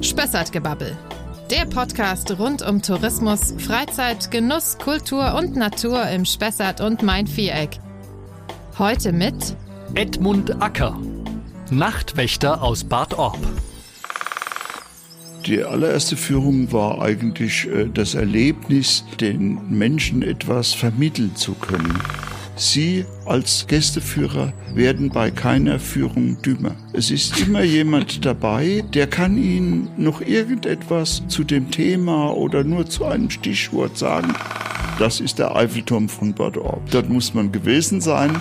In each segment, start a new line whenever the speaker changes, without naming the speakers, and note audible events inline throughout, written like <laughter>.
Spessartgebabbel. Der Podcast rund um Tourismus, Freizeit, Genuss, Kultur und Natur im Spessart und Main-Viereck. Heute mit
Edmund Acker, Nachtwächter aus Bad Orb.
Die allererste Führung war eigentlich äh, das Erlebnis, den Menschen etwas vermitteln zu können. Sie als Gästeführer werden bei keiner Führung dümmer. Es ist immer jemand dabei, der kann Ihnen noch irgendetwas zu dem Thema oder nur zu einem Stichwort sagen. Das ist der Eiffelturm von Bad Orb. Dort muss man gewesen sein.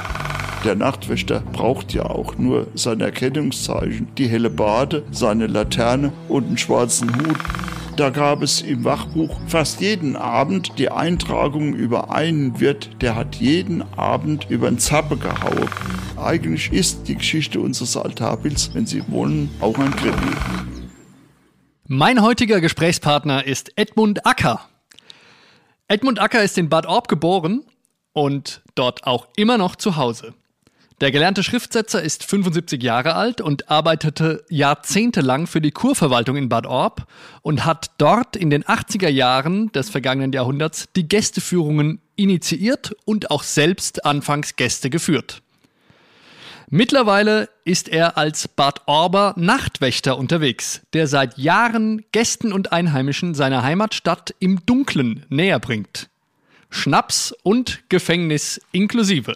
Der Nachtwächter braucht ja auch nur sein Erkennungszeichen, die helle Bade, seine Laterne und einen schwarzen Hut. Da gab es im Wachbuch fast jeden Abend die Eintragung über einen Wirt, der hat jeden Abend über ein Zappe gehauen. Eigentlich ist die Geschichte unseres Altarbilds, wenn Sie wollen, auch ein Krimi.
Mein heutiger Gesprächspartner ist Edmund Acker. Edmund Acker ist in Bad Orb geboren und dort auch immer noch zu Hause. Der gelernte Schriftsetzer ist 75 Jahre alt und arbeitete jahrzehntelang für die Kurverwaltung in Bad Orb und hat dort in den 80er Jahren des vergangenen Jahrhunderts die Gästeführungen initiiert und auch selbst anfangs Gäste geführt. Mittlerweile ist er als Bad Orber Nachtwächter unterwegs, der seit Jahren Gästen und Einheimischen seiner Heimatstadt im Dunklen näher bringt. Schnaps und Gefängnis inklusive.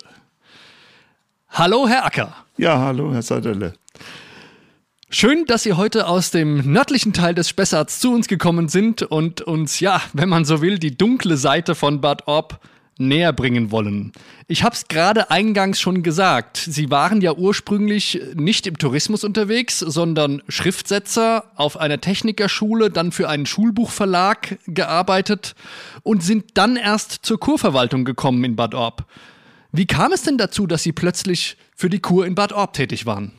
Hallo, Herr Acker.
Ja, hallo, Herr Seiderle.
Schön, dass Sie heute aus dem nördlichen Teil des Spessarts zu uns gekommen sind und uns, ja, wenn man so will, die dunkle Seite von Bad Orb näher bringen wollen. Ich habe es gerade eingangs schon gesagt. Sie waren ja ursprünglich nicht im Tourismus unterwegs, sondern Schriftsetzer auf einer Technikerschule, dann für einen Schulbuchverlag gearbeitet und sind dann erst zur Kurverwaltung gekommen in Bad Orb. Wie kam es denn dazu, dass Sie plötzlich für die Kur in Bad Orb tätig waren?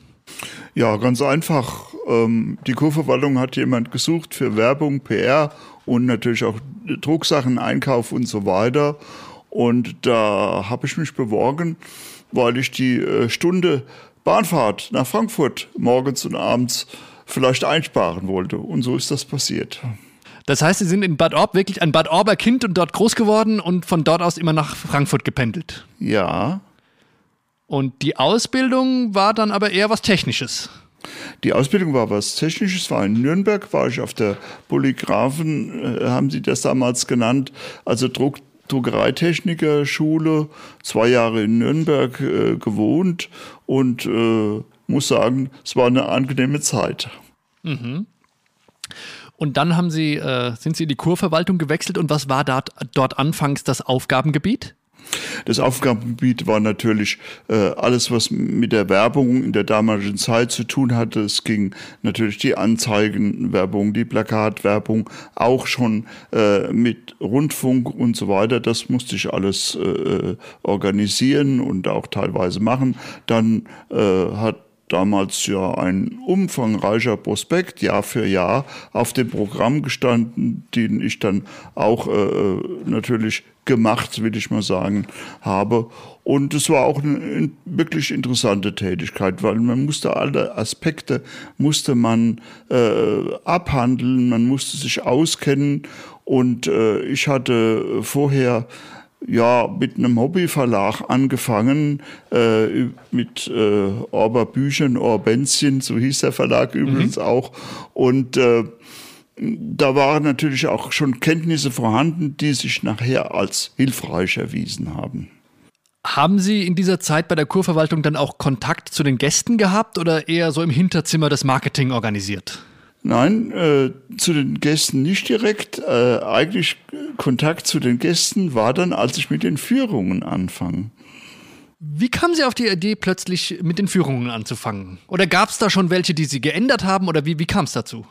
Ja, ganz einfach. Ähm, die Kurverwaltung hat jemand gesucht für Werbung, PR und natürlich auch Drucksachen, Einkauf und so weiter. Und da habe ich mich beworben, weil ich die äh, Stunde Bahnfahrt nach Frankfurt morgens und abends vielleicht einsparen wollte. Und so ist das passiert.
Das heißt, Sie sind in Bad Orb wirklich ein Bad Orber Kind und dort groß geworden und von dort aus immer nach Frankfurt gependelt.
Ja.
Und die Ausbildung war dann aber eher was Technisches.
Die Ausbildung war was Technisches, war in Nürnberg, war ich auf der Polygraphen, äh, haben Sie das damals genannt, also Druck, Druckereitechniker-Schule, zwei Jahre in Nürnberg äh, gewohnt und äh, muss sagen, es war eine angenehme Zeit.
Mhm. Und dann haben Sie, äh, sind Sie in die Kurverwaltung gewechselt und was war dort, dort anfangs das Aufgabengebiet?
Das Aufgabengebiet war natürlich äh, alles, was mit der Werbung in der damaligen Zeit zu tun hatte. Es ging natürlich die Anzeigenwerbung, die Plakatwerbung, auch schon äh, mit Rundfunk und so weiter. Das musste ich alles äh, organisieren und auch teilweise machen. Dann äh, hat damals ja ein umfangreicher Prospekt Jahr für Jahr auf dem Programm gestanden, den ich dann auch äh, natürlich gemacht, will ich mal sagen, habe. Und es war auch eine wirklich interessante Tätigkeit, weil man musste alle Aspekte musste man äh, abhandeln, man musste sich auskennen und äh, ich hatte vorher ja mit einem Hobbyverlag angefangen, äh, mit äh, Orber Büchern, Orbenzien, so hieß der Verlag übrigens mhm. auch. Und äh, da waren natürlich auch schon Kenntnisse vorhanden, die sich nachher als hilfreich erwiesen haben.
Haben Sie in dieser Zeit bei der Kurverwaltung dann auch Kontakt zu den Gästen gehabt oder eher so im Hinterzimmer das Marketing organisiert?
Nein, äh, zu den Gästen nicht direkt. Äh, eigentlich Kontakt zu den Gästen war dann, als ich mit den Führungen anfange.
Wie kamen Sie auf die Idee, plötzlich mit den Führungen anzufangen? Oder gab es da schon welche, die Sie geändert haben? Oder wie, wie kam es dazu?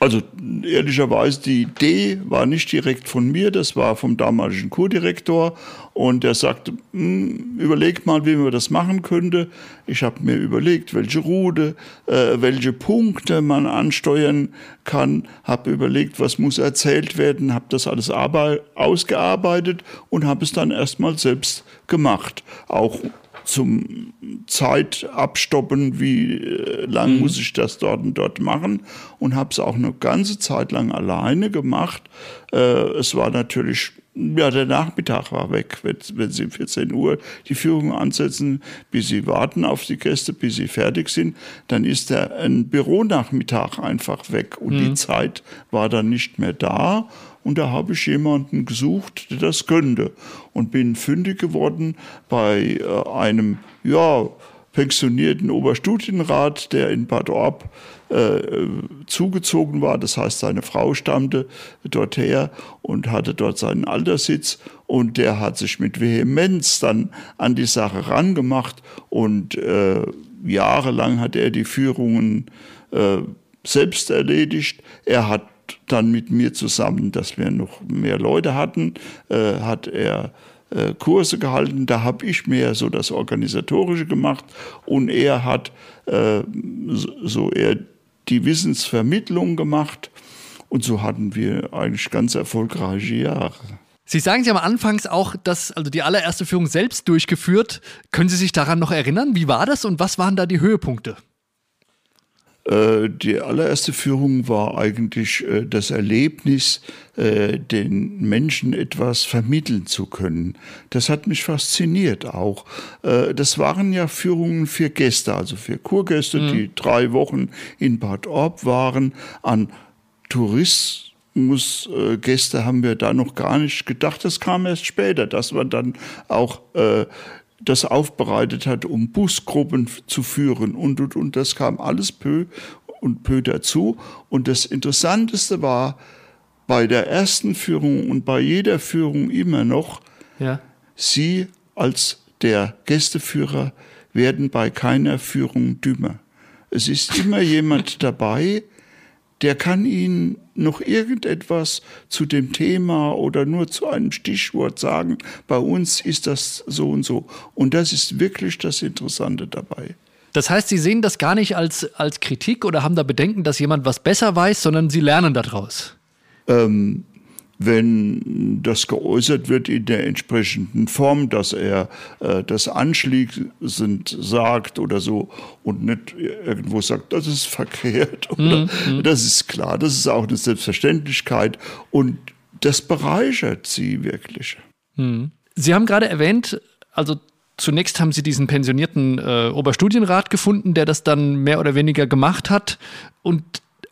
Also ehrlicherweise, die Idee war nicht direkt von mir, das war vom damaligen Kurdirektor und der sagte, hm, überleg mal, wie man das machen könnte. Ich habe mir überlegt, welche Route, äh, welche Punkte man ansteuern kann, habe überlegt, was muss erzählt werden, habe das alles ausgearbeitet und habe es dann erstmal selbst gemacht. Auch zum Zeit abstoppen, wie äh, lang mhm. muss ich das dort und dort machen und habe es auch eine ganze Zeit lang alleine gemacht. Äh, es war natürlich ja, der Nachmittag war weg, wenn, wenn Sie 14 Uhr die Führung ansetzen, bis Sie warten auf die Gäste, bis sie fertig sind, dann ist der ein Büronachmittag einfach weg und mhm. die Zeit war dann nicht mehr da. Und da habe ich jemanden gesucht, der das könnte. Und bin fündig geworden bei äh, einem, ja, pensionierten Oberstudienrat, der in Bad Orb äh, zugezogen war. Das heißt, seine Frau stammte dorther und hatte dort seinen Alterssitz. Und der hat sich mit Vehemenz dann an die Sache rangemacht. Und äh, jahrelang hat er die Führungen äh, selbst erledigt. Er hat dann mit mir zusammen, dass wir noch mehr Leute hatten, äh, hat er äh, Kurse gehalten. Da habe ich mehr so das Organisatorische gemacht und er hat äh, so eher die Wissensvermittlung gemacht. Und so hatten wir eigentlich ganz erfolgreiche Jahre.
Sie sagen, Sie haben anfangs auch das, also die allererste Führung selbst durchgeführt. Können Sie sich daran noch erinnern? Wie war das und was waren da die Höhepunkte?
Äh, die allererste Führung war eigentlich äh, das Erlebnis, äh, den Menschen etwas vermitteln zu können. Das hat mich fasziniert auch. Das waren ja Führungen für Gäste, also für Kurgäste, mhm. die drei Wochen in Bad Orb waren. An Tourismusgäste haben wir da noch gar nicht gedacht. Das kam erst später, dass man dann auch das aufbereitet hat, um Busgruppen zu führen und, und, und. Das kam alles peu und peu dazu. Und das Interessanteste war bei der ersten Führung und bei jeder Führung immer noch, ja. Sie als der Gästeführer werden bei keiner Führung dümmer. Es ist immer jemand <laughs> dabei, der kann Ihnen noch irgendetwas zu dem Thema oder nur zu einem Stichwort sagen. Bei uns ist das so und so. Und das ist wirklich das Interessante dabei.
Das heißt, Sie sehen das gar nicht als, als Kritik oder haben da Bedenken, dass jemand was besser weiß, sondern Sie lernen daraus.
Ähm, wenn das geäußert wird in der entsprechenden Form, dass er äh, das anschließend sagt oder so und nicht irgendwo sagt, das ist verkehrt <laughs> oder mhm. das ist klar, das ist auch eine Selbstverständlichkeit und das bereichert sie wirklich.
Mhm. Sie haben gerade erwähnt, also Zunächst haben sie diesen pensionierten äh, Oberstudienrat gefunden, der das dann mehr oder weniger gemacht hat. Und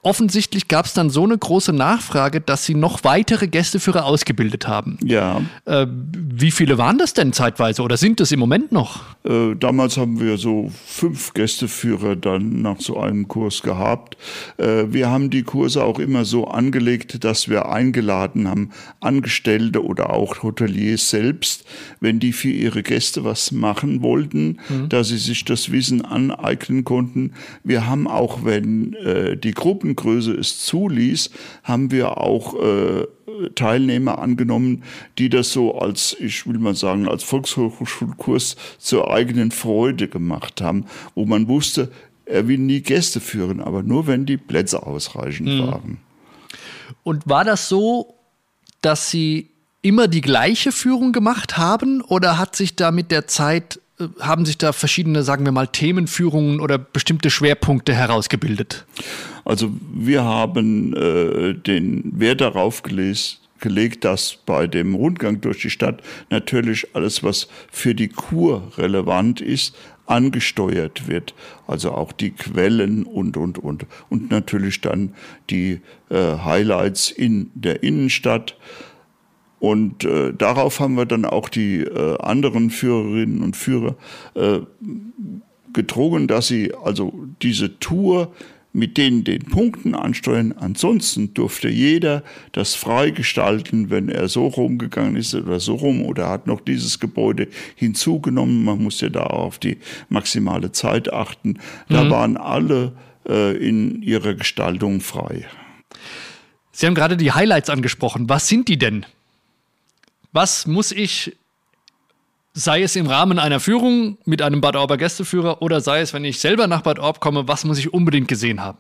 offensichtlich gab es dann so eine große Nachfrage, dass sie noch weitere Gästeführer ausgebildet haben.
Ja.
Äh, wie viele waren das denn zeitweise oder sind es im Moment noch?
Äh, damals haben wir so fünf Gästeführer dann nach so einem Kurs gehabt. Äh, wir haben die Kurse auch immer so angelegt, dass wir eingeladen haben, Angestellte oder auch Hoteliers selbst, wenn die für ihre Gäste was machen wollten, mhm. dass sie sich das Wissen aneignen konnten. Wir haben auch, wenn äh, die Gruppen Gruppengröße es zuließ, haben wir auch äh, Teilnehmer angenommen, die das so als, ich will mal sagen, als Volkshochschulkurs zur eigenen Freude gemacht haben, wo man wusste, er will nie Gäste führen, aber nur wenn die Plätze ausreichend mhm. waren.
Und war das so, dass Sie immer die gleiche Führung gemacht haben oder hat sich da mit der Zeit haben sich da verschiedene, sagen wir mal, Themenführungen oder bestimmte Schwerpunkte herausgebildet?
Also wir haben äh, den Wert darauf gelesen, gelegt, dass bei dem Rundgang durch die Stadt natürlich alles, was für die Kur relevant ist, angesteuert wird. Also auch die Quellen und, und, und. Und natürlich dann die äh, Highlights in der Innenstadt. Und äh, darauf haben wir dann auch die äh, anderen Führerinnen und Führer äh, getrogen, dass sie also diese Tour mit denen den Punkten ansteuern. Ansonsten durfte jeder das frei gestalten, wenn er so rumgegangen ist oder so rum oder hat noch dieses Gebäude hinzugenommen. Man muss ja da auf die maximale Zeit achten. Da mhm. waren alle äh, in ihrer Gestaltung frei.
Sie haben gerade die Highlights angesprochen. Was sind die denn? Was muss ich sei es im Rahmen einer Führung mit einem Bad Orber Gästeführer oder sei es, wenn ich selber nach Bad Orb komme, was muss ich unbedingt gesehen haben?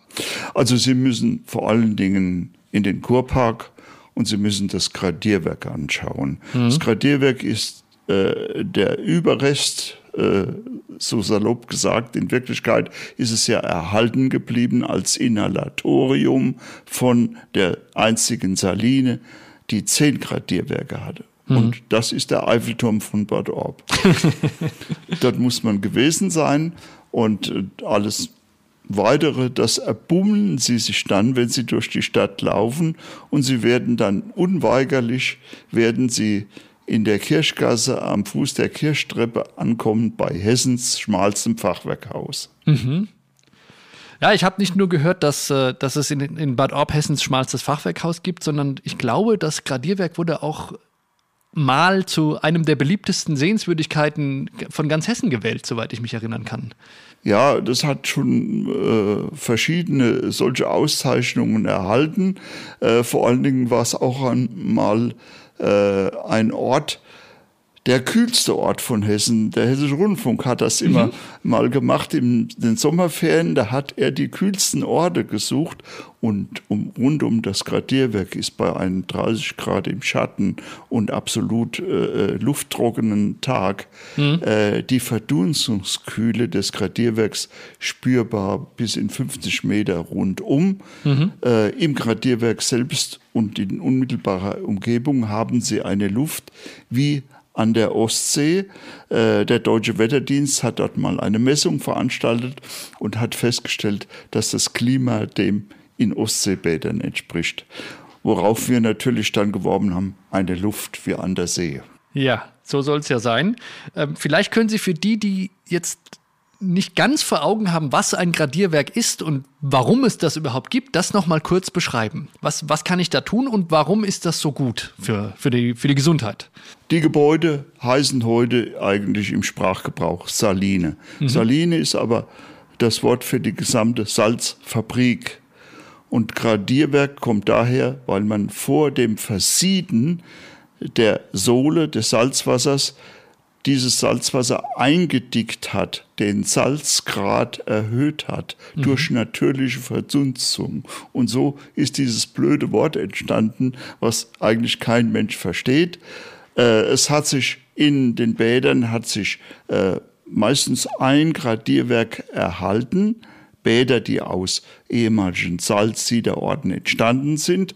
Also Sie müssen vor allen Dingen in den Kurpark und Sie müssen das Gradierwerk anschauen. Mhm. Das Gradierwerk ist äh, der Überrest äh, so salopp gesagt. In Wirklichkeit ist es ja erhalten geblieben als Inhalatorium von der einzigen Saline, die zehn Gradierwerke hatte. Mhm. Und das ist der Eiffelturm von Bad Orb. <laughs> Dort muss man gewesen sein und äh, alles weitere, das erbummeln sie sich dann, wenn sie durch die Stadt laufen und sie werden dann unweigerlich, werden sie in der Kirchgasse am Fuß der Kirchtreppe ankommen bei Hessens schmalstem Fachwerkhaus. Mhm.
Ja, ich habe nicht nur gehört, dass, äh, dass es in, in Bad Orb Hessens schmalstes Fachwerkhaus gibt, sondern ich glaube, das Gradierwerk wurde auch mal zu einem der beliebtesten Sehenswürdigkeiten von ganz Hessen gewählt, soweit ich mich erinnern kann.
Ja, das hat schon äh, verschiedene solche Auszeichnungen erhalten. Äh, vor allen Dingen war es auch einmal äh, ein Ort, der kühlste Ort von Hessen. Der Hessische Rundfunk hat das immer mhm. mal gemacht in den Sommerferien. Da hat er die kühlsten Orte gesucht und um, rund um das Gradierwerk ist bei einem 30 Grad im Schatten und absolut äh, äh, lufttrockenen Tag mhm. äh, die Verdunstungskühle des Gradierwerks spürbar bis in 50 Meter rundum. Mhm. Äh, Im Gradierwerk selbst und in unmittelbarer Umgebung haben sie eine Luft wie an der Ostsee. Äh, der Deutsche Wetterdienst hat dort mal eine Messung veranstaltet und hat festgestellt, dass das Klima dem in Ostseebädern entspricht. Worauf wir natürlich dann geworben haben, eine Luft wie an der See.
Ja, so soll es ja sein. Ähm, vielleicht können Sie für die, die jetzt nicht ganz vor Augen haben, was ein Gradierwerk ist und warum es das überhaupt gibt, das nochmal kurz beschreiben. Was, was kann ich da tun und warum ist das so gut für, für, die, für die Gesundheit?
Die Gebäude heißen heute eigentlich im Sprachgebrauch Saline. Mhm. Saline ist aber das Wort für die gesamte Salzfabrik. Und Gradierwerk kommt daher, weil man vor dem Versieden der Sohle des Salzwassers dieses Salzwasser eingedickt hat, den Salzgrad erhöht hat mhm. durch natürliche Verdunstung. Und so ist dieses blöde Wort entstanden, was eigentlich kein Mensch versteht. Äh, es hat sich in den Bädern hat sich äh, meistens ein Gradierwerk erhalten. Bäder, die aus ehemaligen Salzsiederorten entstanden sind,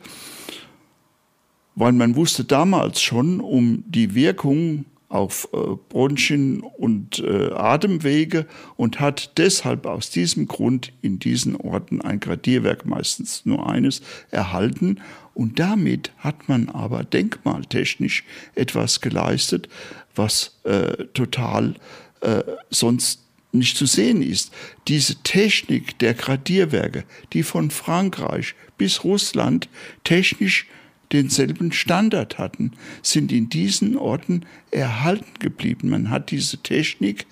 weil man wusste damals schon um die Wirkung auf äh, Bronchien und äh, Atemwege und hat deshalb aus diesem Grund in diesen Orten ein Gradierwerk, meistens nur eines, erhalten. Und damit hat man aber denkmaltechnisch etwas geleistet, was äh, total äh, sonst nicht zu sehen ist. Diese Technik der Gradierwerke, die von Frankreich bis Russland technisch denselben Standard hatten, sind in diesen Orten erhalten geblieben. Man hat diese Technik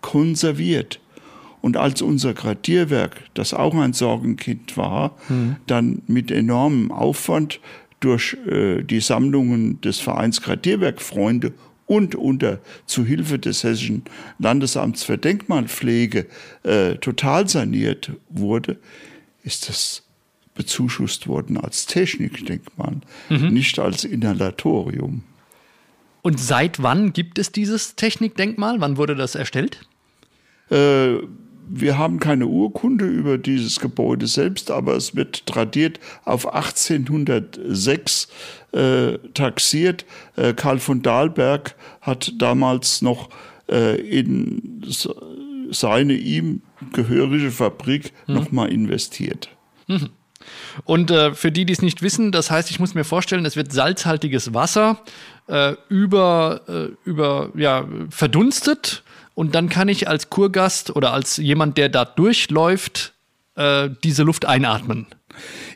konserviert. Und als unser Gradierwerk, das auch ein Sorgenkind war, mhm. dann mit enormem Aufwand durch äh, die Sammlungen des Vereins Gradierwerkfreunde und unter Zuhilfe des Hessischen Landesamts für Denkmalpflege äh, total saniert wurde, ist das bezuschusst worden als Technikdenkmal, mhm. nicht als Inhalatorium.
Und seit wann gibt es dieses Technikdenkmal? Wann wurde das erstellt?
Äh, wir haben keine Urkunde über dieses Gebäude selbst, aber es wird tradiert auf 1806 äh, taxiert. Äh, Karl von Dahlberg hat damals noch äh, in seine ihm gehörige Fabrik mhm. nochmal investiert. Mhm.
Und äh, für die, die es nicht wissen, das heißt, ich muss mir vorstellen, es wird salzhaltiges Wasser äh, über, äh, über ja, verdunstet und dann kann ich als Kurgast oder als jemand, der da durchläuft, äh, diese Luft einatmen.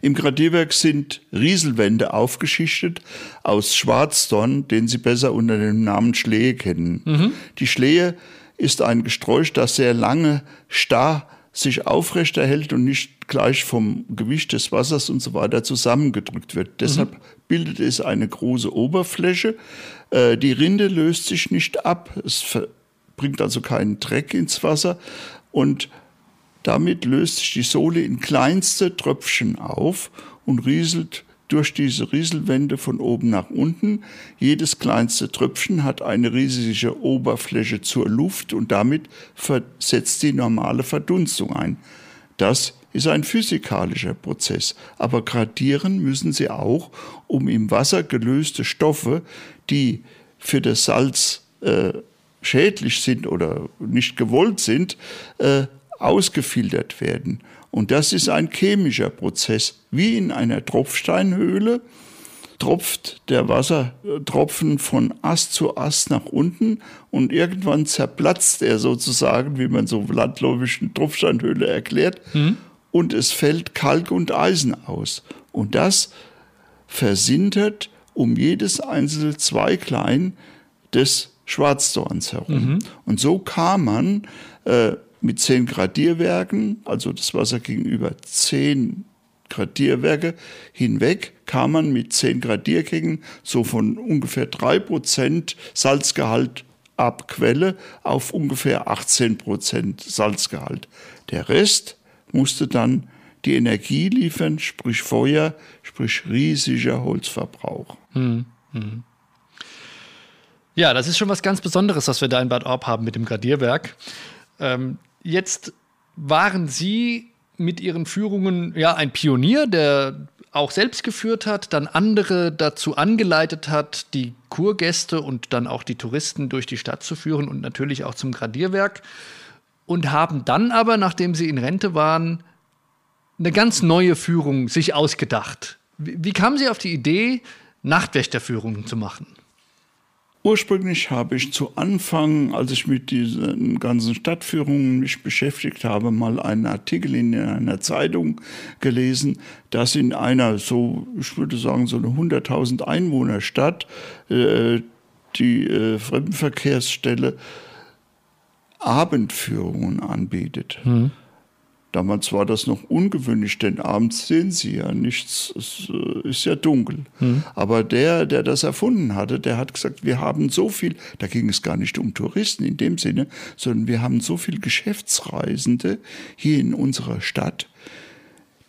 Im Gradierwerk sind Rieselwände aufgeschichtet aus Schwarzdorn, den Sie besser unter dem Namen Schlehe kennen. Mhm. Die Schlehe ist ein Gesträuch, das sehr lange starr sich aufrechterhält und nicht gleich vom Gewicht des Wassers und so weiter zusammengedrückt wird. Deshalb mhm. bildet es eine große Oberfläche. Äh, die Rinde löst sich nicht ab. Es bringt also keinen Dreck ins Wasser und damit löst sich die Sohle in kleinste Tröpfchen auf und rieselt durch diese Rieselwände von oben nach unten. Jedes kleinste Tröpfchen hat eine riesige Oberfläche zur Luft und damit setzt die normale Verdunstung ein. Das ist ein physikalischer Prozess. Aber gradieren müssen sie auch, um im Wasser gelöste Stoffe, die für das Salz äh, schädlich sind oder nicht gewollt sind, äh, ausgefiltert werden. Und das ist ein chemischer Prozess. Wie in einer Tropfsteinhöhle tropft der Wassertropfen von Ast zu Ast nach unten und irgendwann zerplatzt er sozusagen, wie man so landläufig eine Tropfsteinhöhle erklärt, mhm. Und es fällt Kalk und Eisen aus. Und das versintert um jedes einzelne Zweiglein des Schwarzdorns herum. Mhm. Und so kam man äh, mit zehn Gradierwerken, also das Wasser gegenüber zehn Gradierwerke hinweg, kam man mit zehn Gradiergängen so von ungefähr drei Prozent Salzgehalt ab Quelle auf ungefähr 18 Prozent Salzgehalt. Der Rest musste dann die Energie liefern, sprich Feuer, sprich riesiger Holzverbrauch. Hm, hm.
Ja, das ist schon was ganz Besonderes, was wir da in Bad Orb haben mit dem Gradierwerk. Ähm, jetzt waren Sie mit Ihren Führungen ja ein Pionier, der auch selbst geführt hat, dann andere dazu angeleitet hat, die Kurgäste und dann auch die Touristen durch die Stadt zu führen und natürlich auch zum Gradierwerk. Und haben dann aber, nachdem sie in Rente waren, eine ganz neue Führung sich ausgedacht. Wie, wie kamen Sie auf die Idee, Nachtwächterführungen zu machen?
Ursprünglich habe ich zu Anfang, als ich mit diesen ganzen Stadtführungen mich beschäftigt habe, mal einen Artikel in einer Zeitung gelesen, dass in einer so, ich würde sagen, so eine 100.000 Einwohnerstadt äh, die äh, Fremdenverkehrsstelle Abendführungen anbietet. Mhm. Damals war das noch ungewöhnlich, denn abends sehen sie ja nichts, es äh, ist ja dunkel. Mhm. Aber der, der das erfunden hatte, der hat gesagt, wir haben so viel, da ging es gar nicht um Touristen in dem Sinne, sondern wir haben so viel Geschäftsreisende hier in unserer Stadt,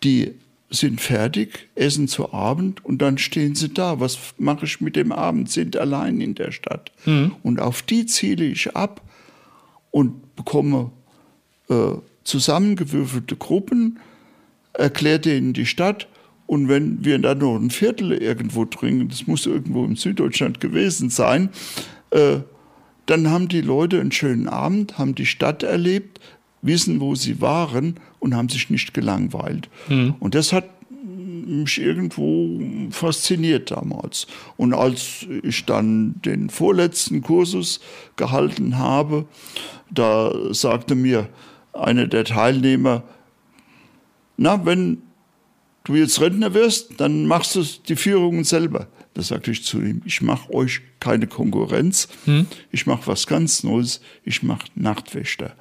die sind fertig, essen zu Abend und dann stehen sie da. Was mache ich mit dem Abend? Sind allein in der Stadt. Mhm. Und auf die ziele ich ab und bekomme äh, zusammengewürfelte Gruppen, erklärt denen die Stadt. Und wenn wir dann noch ein Viertel irgendwo dringen, das muss irgendwo in Süddeutschland gewesen sein, äh, dann haben die Leute einen schönen Abend, haben die Stadt erlebt, wissen, wo sie waren und haben sich nicht gelangweilt. Mhm. Und das hat mich irgendwo fasziniert damals. Und als ich dann den vorletzten Kursus gehalten habe, da sagte mir einer der Teilnehmer, na, wenn du jetzt Rentner wirst, dann machst du die Führungen selber. Da sagte ich zu ihm, ich mache euch keine Konkurrenz, hm. ich mache was ganz Neues, ich mache Nachtwächter.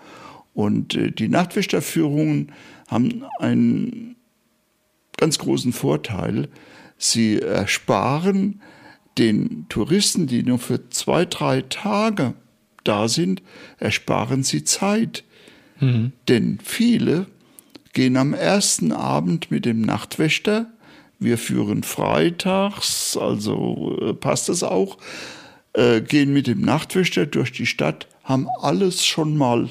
Und äh, die Nachtwächterführungen haben einen ganz großen Vorteil. Sie ersparen den Touristen, die nur für zwei, drei Tage da sind, ersparen sie Zeit. Mhm. Denn viele gehen am ersten Abend mit dem Nachtwächter. Wir führen freitags, also äh, passt es auch, äh, gehen mit dem Nachtwächter durch die Stadt, haben alles schon mal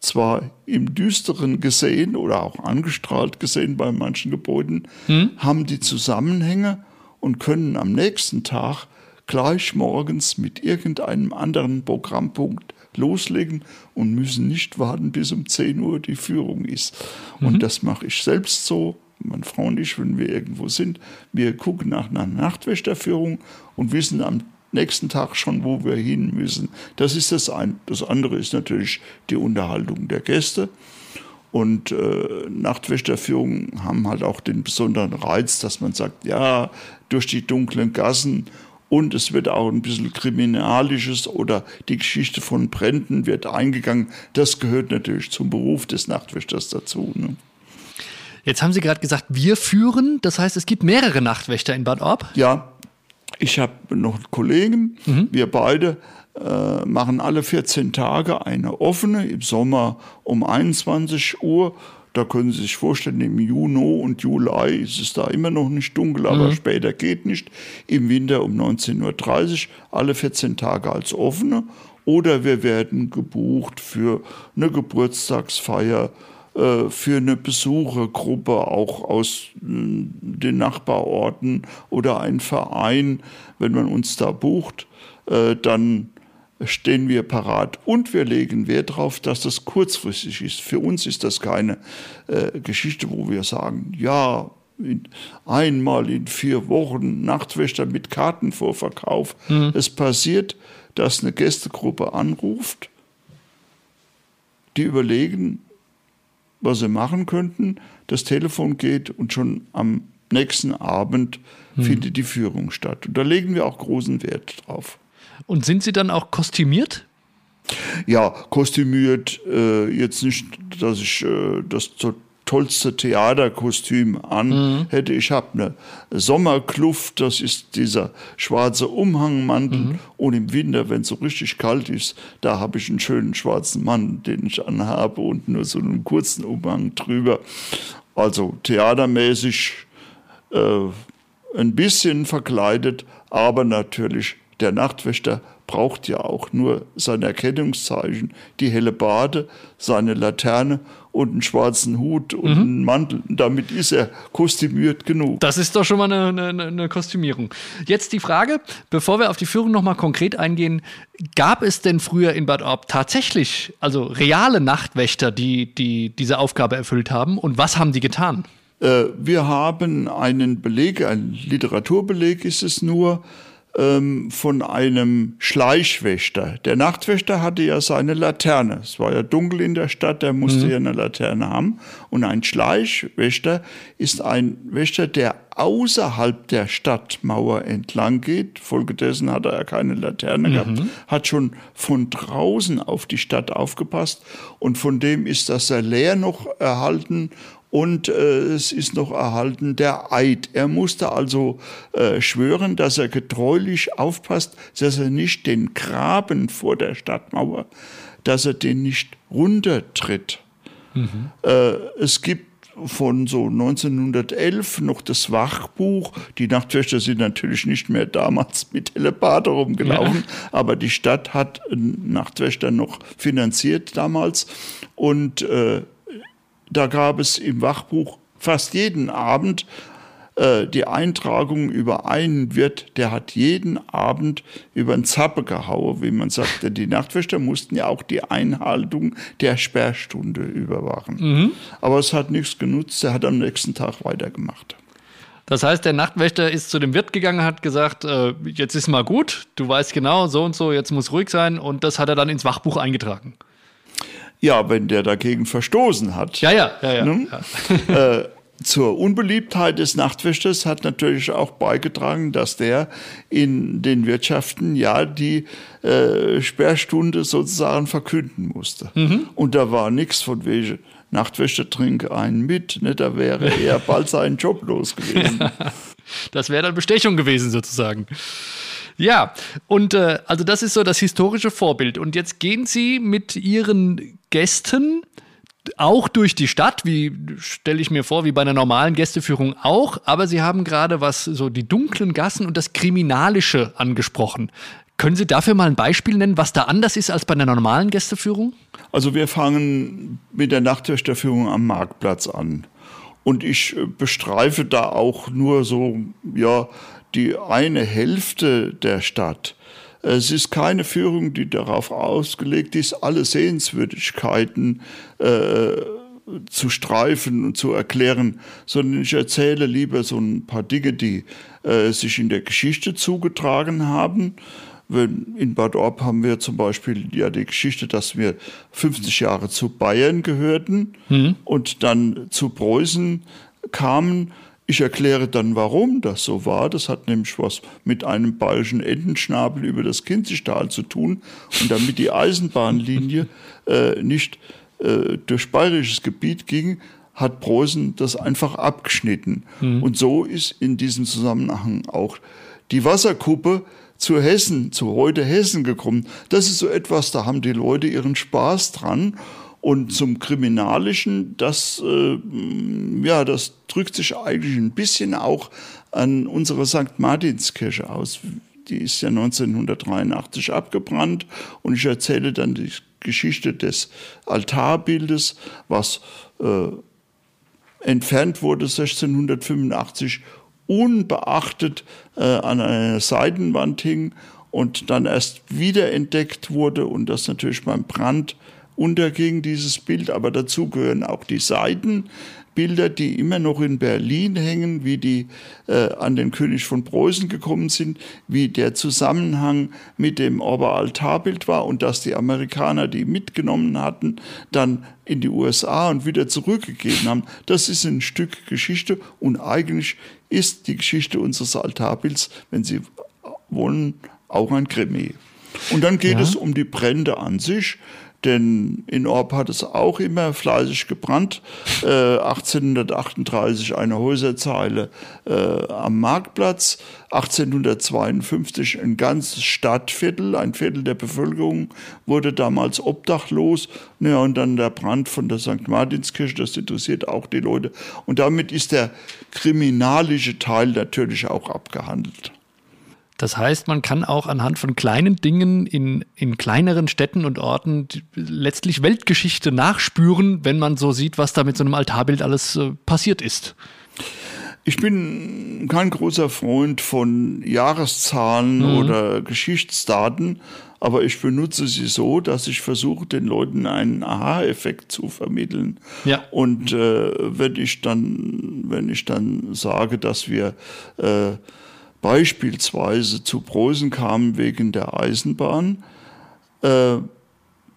zwar im Düsteren gesehen oder auch angestrahlt gesehen bei manchen Gebäuden, hm? haben die Zusammenhänge und können am nächsten Tag gleich morgens mit irgendeinem anderen Programmpunkt loslegen und müssen nicht warten, bis um 10 Uhr die Führung ist. Mhm. Und das mache ich selbst so. Meine Frau und ich, wenn wir irgendwo sind, wir gucken nach einer Nachtwächterführung und wissen am nächsten Tag schon, wo wir hin müssen. Das ist das eine. Das andere ist natürlich die Unterhaltung der Gäste. Und äh, Nachtwächterführungen haben halt auch den besonderen Reiz, dass man sagt, ja, durch die dunklen Gassen und es wird auch ein bisschen Kriminalisches oder die Geschichte von Bränden wird eingegangen. Das gehört natürlich zum Beruf des Nachtwächters dazu. Ne?
Jetzt haben Sie gerade gesagt, wir führen. Das heißt, es gibt mehrere Nachtwächter in Bad Orb?
Ja, ich habe noch Kollegen. Mhm. Wir beide äh, machen alle 14 Tage eine offene, im Sommer um 21 Uhr Da können Sie sich vorstellen, im Juni und Juli ist es da immer noch nicht dunkel, aber
Mhm.
später geht nicht. Im Winter um 19.30 Uhr, alle 14 Tage als offene. Oder wir werden gebucht für eine Geburtstagsfeier, für eine Besuchergruppe auch aus äh, den Nachbarorten oder ein Verein. Wenn man uns da bucht, äh, dann stehen wir parat und wir legen Wert darauf, dass das kurzfristig ist. Für uns ist das keine äh, Geschichte, wo wir sagen, ja, in, einmal in vier Wochen Nachtwächter mit Kartenvorverkauf. Es passiert, dass eine Gästegruppe anruft, die überlegen, was sie machen könnten. Das Telefon geht und schon am nächsten Abend findet die Führung statt. Und da legen wir auch großen Wert drauf.
Und sind Sie dann auch kostümiert?
Ja, kostümiert, äh, jetzt nicht, dass ich äh, das tollste Theaterkostüm an hätte. Ich habe eine Sommerkluft, das ist dieser schwarze Umhangmantel. Und im Winter, wenn es so richtig kalt ist, da habe ich einen schönen schwarzen Mann, den ich anhabe und nur so einen kurzen Umhang drüber. Also theatermäßig äh, ein bisschen verkleidet, aber natürlich der Nachtwächter braucht ja auch nur sein Erkennungszeichen, die helle Bade, seine Laterne und einen schwarzen Hut und einen Mantel. Damit ist er kostümiert genug.
Das ist doch schon mal eine, eine, eine Kostümierung. Jetzt die Frage, bevor wir auf die Führung nochmal konkret eingehen, gab es denn früher in Bad Orb tatsächlich, also reale Nachtwächter, die, die diese Aufgabe erfüllt haben? Und was haben die getan?
Äh, wir haben einen Beleg, ein Literaturbeleg ist es nur, ähm, von einem Schleichwächter. Der Nachtwächter hatte ja seine Laterne. Es war ja dunkel in der Stadt, der musste ja eine Laterne haben. Und ein Schleichwächter ist ein Wächter, der außerhalb der Stadtmauer entlang geht. Folgedessen hat er ja keine Laterne gehabt, hat schon von draußen auf die Stadt aufgepasst und von dem ist das Salär noch erhalten und äh, es ist noch erhalten der Eid. Er musste also äh, schwören, dass er getreulich aufpasst, dass er nicht den Graben vor der Stadtmauer, dass er den nicht runtertritt. Äh, es gibt von so 1911 noch das Wachbuch. Die Nachtwächter sind natürlich nicht mehr damals mit Hellebarde rumgelaufen, aber die Stadt hat Nachtwächter noch finanziert damals. Und äh, da gab es im Wachbuch fast jeden Abend äh, die Eintragung über einen Wirt, der hat jeden Abend über den Zappe gehauen, wie man sagte. Die Nachtwächter mussten ja auch die Einhaltung der Sperrstunde überwachen. Aber es hat nichts genutzt, er hat am nächsten Tag weitergemacht.
Das heißt, der Nachtwächter ist zu dem Wirt gegangen, hat gesagt, äh, jetzt ist mal gut, du weißt genau, so und so, jetzt muss ruhig sein. Und das hat er dann ins Wachbuch eingetragen.
Ja, wenn der dagegen verstoßen hat.
Ja, ja, ja, ja.
Ne?
ja. <laughs>
zur Unbeliebtheit des Nachtwächters hat natürlich auch beigetragen, dass der in den Wirtschaften ja die äh, Sperrstunde sozusagen verkünden musste. Und da war nichts von wegen, Nachtwächter trinke einen mit, ne? da wäre er bald seinen Job los gewesen. <laughs>
Das wäre dann Bestechung gewesen, sozusagen. Ja, und äh, also das ist so das historische Vorbild. Und jetzt gehen Sie mit Ihren Gästen auch durch die Stadt, wie stelle ich mir vor, wie bei einer normalen Gästeführung auch, aber Sie haben gerade was so die dunklen Gassen und das Kriminalische angesprochen. Können Sie dafür mal ein Beispiel nennen, was da anders ist als bei einer normalen Gästeführung?
Also wir fangen mit der Nachtwächterführung am Marktplatz an. Und ich äh, bestreife da auch nur so, ja, die eine Hälfte der Stadt. Es ist keine Führung, die darauf ausgelegt ist, alle Sehenswürdigkeiten äh, zu streifen und zu erklären, sondern ich erzähle lieber so ein paar Dinge, die äh, sich in der Geschichte zugetragen haben. Wenn, in Bad Orb haben wir zum Beispiel ja die Geschichte, dass wir 50 Jahre zu Bayern gehörten und dann zu Preußen kamen. Ich erkläre dann, warum das so war. Das hat nämlich was mit einem bayerischen Entenschnabel über das Kinzigtal zu tun. Und damit die Eisenbahnlinie äh, nicht äh, durch bayerisches Gebiet ging, hat Preußen das einfach abgeschnitten. Und so ist in diesem Zusammenhang auch die Wasserkuppe zu Hessen, zu heute Hessen gekommen. Das ist so etwas, da haben die Leute ihren Spaß dran. Und zum Kriminalischen, das, äh, ja, das drückt sich eigentlich ein bisschen auch an unserer St. Martinskirche aus. Die ist ja 1983 abgebrannt und ich erzähle dann die Geschichte des Altarbildes, was äh, entfernt wurde 1685, unbeachtet äh, an einer Seitenwand hing und dann erst wiederentdeckt wurde und das natürlich beim Brand unterging, dieses Bild. Aber dazu gehören auch die Seitenbilder, die immer noch in Berlin hängen, wie die äh, an den König von Preußen gekommen sind, wie der Zusammenhang mit dem Oberaltarbild war und dass die Amerikaner die mitgenommen hatten, dann in die USA und wieder zurückgegeben haben. Das ist ein Stück Geschichte und eigentlich ist die Geschichte unseres Altarbilds, wenn Sie wollen, auch ein Krimi. Und dann geht ja. es um die Brände an sich. Denn in Orb hat es auch immer fleißig gebrannt. Äh, 1838 eine Häuserzeile äh, am Marktplatz. 1852 ein ganzes Stadtviertel, ein Viertel der Bevölkerung wurde damals obdachlos. Ja, und dann der Brand von der St. Martinskirche, das interessiert auch die Leute. Und damit ist der kriminalische Teil natürlich auch abgehandelt.
Das heißt, man kann auch anhand von kleinen Dingen in, in kleineren Städten und Orten letztlich Weltgeschichte nachspüren, wenn man so sieht, was da mit so einem Altarbild alles äh, passiert ist.
Ich bin kein großer Freund von Jahreszahlen mhm. oder Geschichtsdaten, aber ich benutze sie so, dass ich versuche, den Leuten einen Aha-Effekt zu vermitteln. Ja. Und äh, wenn ich dann, wenn ich dann sage, dass wir äh, beispielsweise zu Preußen kamen wegen der Eisenbahn, äh,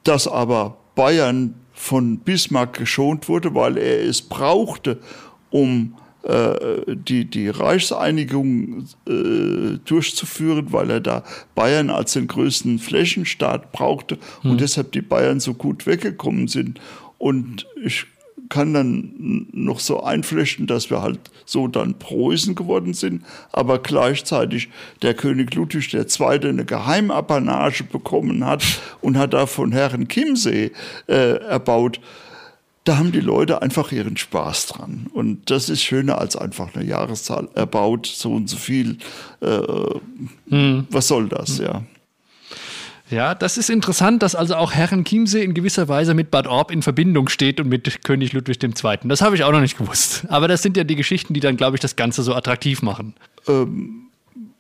dass aber Bayern von Bismarck geschont wurde, weil er es brauchte, um äh, die, die Reichseinigung äh, durchzuführen, weil er da Bayern als den größten Flächenstaat brauchte hm. und deshalb die Bayern so gut weggekommen sind. Und ich kann dann noch so einflechten, dass wir halt so dann Preußen geworden sind, aber gleichzeitig der König Ludwig II. eine Geheimapanage bekommen hat und hat da von Herren Chiemsee äh, erbaut. Da haben die Leute einfach ihren Spaß dran. Und das ist schöner als einfach eine Jahreszahl erbaut, so und so viel. Äh, hm. Was soll das, hm. ja.
Ja, das ist interessant, dass also auch Herren Chiemsee in gewisser Weise mit Bad Orb in Verbindung steht und mit König Ludwig II. Das habe ich auch noch nicht gewusst. Aber das sind ja die Geschichten, die dann, glaube ich, das Ganze so attraktiv machen. Ähm,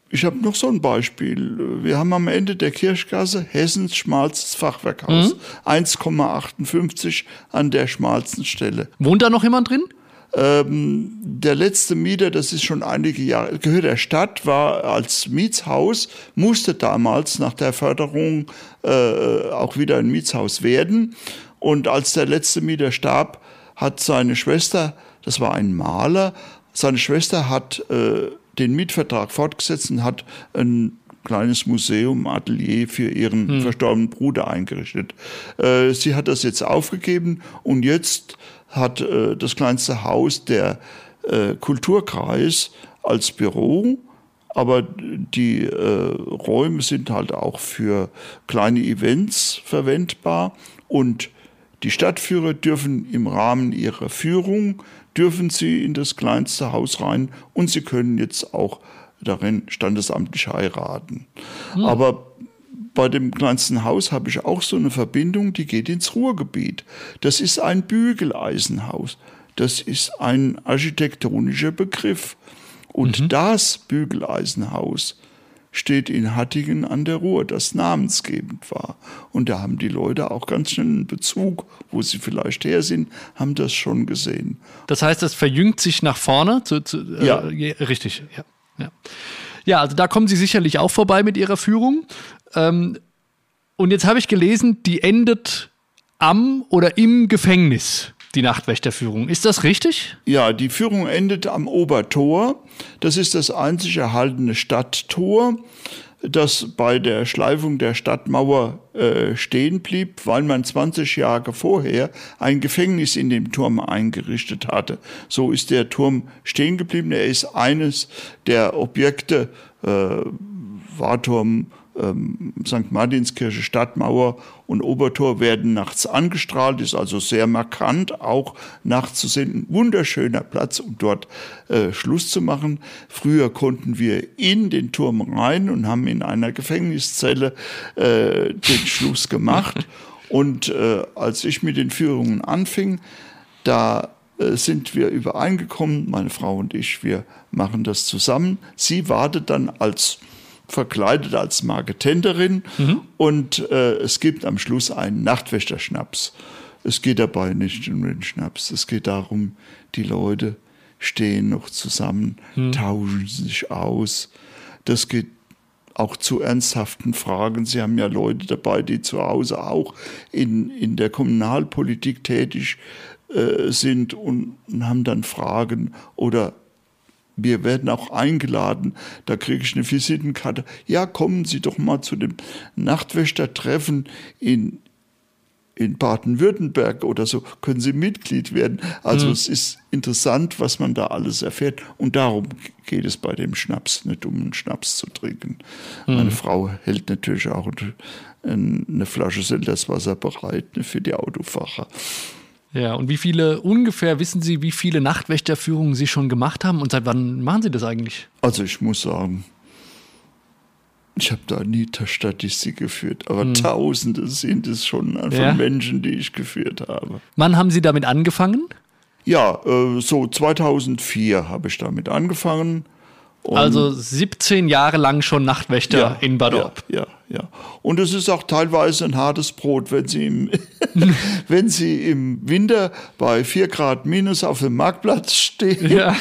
ich habe noch so ein Beispiel. Wir haben am Ende der Kirchgasse Hessens schmalstes Fachwerkhaus. Mhm. 1,58 an der schmalsten Stelle.
Wohnt da noch jemand drin?
Ähm, der letzte Mieter, das ist schon einige Jahre, gehört der Stadt, war als Mietshaus, musste damals nach der Förderung äh, auch wieder ein Mietshaus werden. Und als der letzte Mieter starb, hat seine Schwester, das war ein Maler, seine Schwester hat äh, den Mietvertrag fortgesetzt und hat ein kleines Museum, Atelier für ihren hm. verstorbenen Bruder eingerichtet. Äh, sie hat das jetzt aufgegeben und jetzt hat äh, das kleinste Haus der äh, Kulturkreis als Büro, aber die äh, Räume sind halt auch für kleine Events verwendbar und die Stadtführer dürfen im Rahmen ihrer Führung, dürfen sie in das kleinste Haus rein und sie können jetzt auch darin standesamtlich heiraten. Hm. Aber bei dem kleinsten Haus habe ich auch so eine Verbindung, die geht ins Ruhrgebiet. Das ist ein Bügeleisenhaus. Das ist ein architektonischer Begriff. Und mhm. das Bügeleisenhaus steht in Hattingen an der Ruhr, das namensgebend war. Und da haben die Leute auch ganz schnell einen Bezug, wo sie vielleicht her sind, haben das schon gesehen.
Das heißt, das verjüngt sich nach vorne? Zu, zu, äh, ja. Richtig, ja. ja. Ja, also da kommen Sie sicherlich auch vorbei mit Ihrer Führung. Ähm, und jetzt habe ich gelesen, die endet am oder im Gefängnis, die Nachtwächterführung. Ist das richtig?
Ja, die Führung endet am Obertor. Das ist das einzig erhaltene Stadttor das bei der Schleifung der Stadtmauer äh, stehen blieb, weil man 20 Jahre vorher ein Gefängnis in dem Turm eingerichtet hatte. So ist der Turm stehen geblieben. Er ist eines der Objekte, äh, Warturm ähm, St. Martinskirche, Stadtmauer und Obertor werden nachts angestrahlt, ist also sehr markant, auch nachts zu sehen. Ein wunderschöner Platz, um dort äh, Schluss zu machen. Früher konnten wir in den Turm rein und haben in einer Gefängniszelle äh, den Schluss gemacht. <laughs> Und äh, als ich mit den Führungen anfing, da äh, sind wir übereingekommen, meine Frau und ich, wir machen das zusammen. Sie wartet dann als verkleidet als Marketenderin mhm. und äh, es gibt am Schluss einen Nachtwächterschnaps. Es geht dabei nicht um den Schnaps, es geht darum, die Leute stehen noch zusammen, mhm. tauschen sich aus. Das geht auch zu ernsthaften Fragen. Sie haben ja Leute dabei, die zu Hause auch in, in der Kommunalpolitik tätig äh, sind und, und haben dann Fragen oder wir werden auch eingeladen, da kriege ich eine Visitenkarte. Ja, kommen Sie doch mal zu dem Nachtwächtertreffen in, in Baden-Württemberg oder so, können Sie Mitglied werden. Also mhm. es ist interessant, was man da alles erfährt. Und darum geht es bei dem Schnaps, nicht um einen Schnaps zu trinken. Mhm. Meine Frau hält natürlich auch eine Flasche Selterswasser bereit für die Autofahrer.
Ja, und wie viele, ungefähr wissen Sie, wie viele Nachtwächterführungen Sie schon gemacht haben und seit wann machen Sie das eigentlich?
Also ich muss sagen, ich habe da nie Statistik geführt, aber hm. Tausende sind es schon von ja. Menschen, die ich geführt habe.
Wann haben Sie damit angefangen?
Ja, äh, so 2004 habe ich damit angefangen.
Also 17 Jahre lang schon Nachtwächter ja, in Bad Orb.
Ja, ja, ja. Und es ist auch teilweise ein hartes Brot, wenn Sie im, <laughs> wenn Sie im Winter bei 4 Grad minus auf dem Marktplatz <laughs> stehen ja.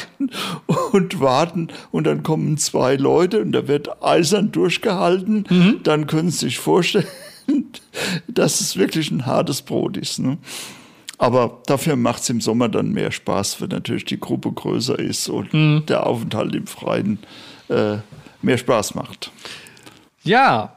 und warten und dann kommen zwei Leute und da wird eisern durchgehalten, mhm. dann können Sie sich vorstellen, <laughs> dass es wirklich ein hartes Brot ist. Ne? Aber dafür macht es im Sommer dann mehr Spaß, wenn natürlich die Gruppe größer ist und mhm. der Aufenthalt im Freien äh, mehr Spaß macht.
Ja,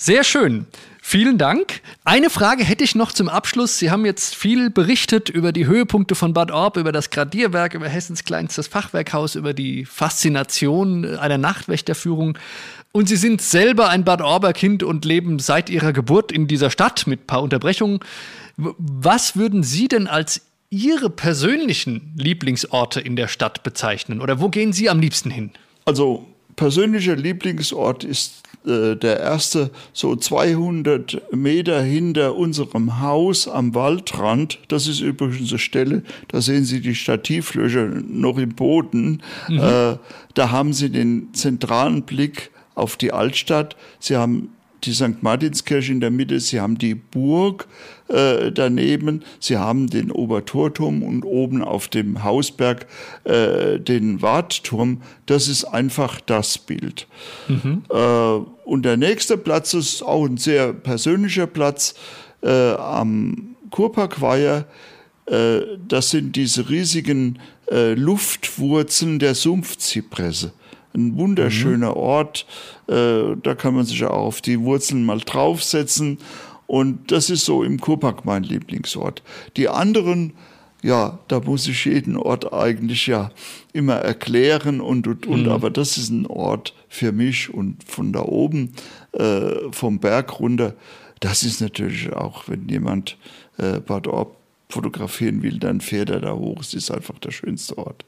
sehr schön. Vielen Dank. Eine Frage hätte ich noch zum Abschluss. Sie haben jetzt viel berichtet über die Höhepunkte von Bad Orb, über das Gradierwerk, über Hessens kleinstes Fachwerkhaus, über die Faszination einer Nachtwächterführung. Und Sie sind selber ein Bad Orber Kind und leben seit Ihrer Geburt in dieser Stadt mit ein paar Unterbrechungen. Was würden Sie denn als Ihre persönlichen Lieblingsorte in der Stadt bezeichnen? Oder wo gehen Sie am liebsten hin?
Also persönlicher Lieblingsort ist äh, der erste, so 200 Meter hinter unserem Haus am Waldrand. Das ist übrigens eine Stelle, da sehen Sie die Stativlöcher noch im Boden. Mhm. Äh, da haben Sie den zentralen Blick auf die Altstadt. Sie haben die St. Martinskirche in der Mitte, sie haben die Burg äh, daneben, sie haben den Obertorturm und oben auf dem Hausberg äh, den Wartturm. Das ist einfach das Bild. Mhm. Äh, und der nächste Platz ist auch ein sehr persönlicher Platz äh, am Kurparkweiher. Äh, das sind diese riesigen äh, Luftwurzeln der Sumpfzypresse ein wunderschöner mhm. Ort. Äh, da kann man sich auch auf die Wurzeln mal draufsetzen. Und das ist so im Kurpark mein Lieblingsort. Die anderen, ja, da muss ich jeden Ort eigentlich ja immer erklären und und und. Mhm. Aber das ist ein Ort für mich und von da oben äh, vom Berg runter. Das ist natürlich auch, wenn jemand äh, Bad Orb fotografieren will, dann fährt er da hoch. Es ist einfach der schönste Ort.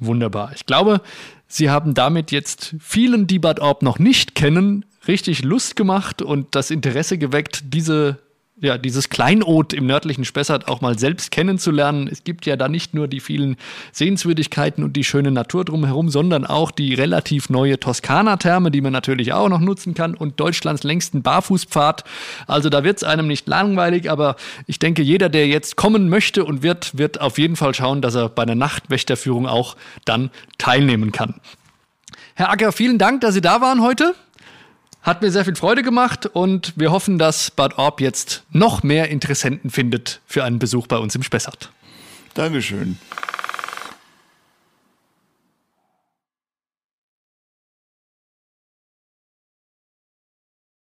Wunderbar. Ich glaube, Sie haben damit jetzt vielen, die Bad Orb noch nicht kennen, richtig Lust gemacht und das Interesse geweckt, diese ja, dieses Kleinod im nördlichen Spessart auch mal selbst kennenzulernen. Es gibt ja da nicht nur die vielen Sehenswürdigkeiten und die schöne Natur drumherum, sondern auch die relativ neue Toskana-Therme, die man natürlich auch noch nutzen kann und Deutschlands längsten Barfußpfad. Also da wird es einem nicht langweilig, aber ich denke, jeder, der jetzt kommen möchte und wird, wird auf jeden Fall schauen, dass er bei einer Nachtwächterführung auch dann teilnehmen kann. Herr Acker, vielen Dank, dass Sie da waren heute. Hat mir sehr viel Freude gemacht und wir hoffen, dass Bad Orb jetzt noch mehr Interessenten findet für einen Besuch bei uns im Spessart.
Dankeschön.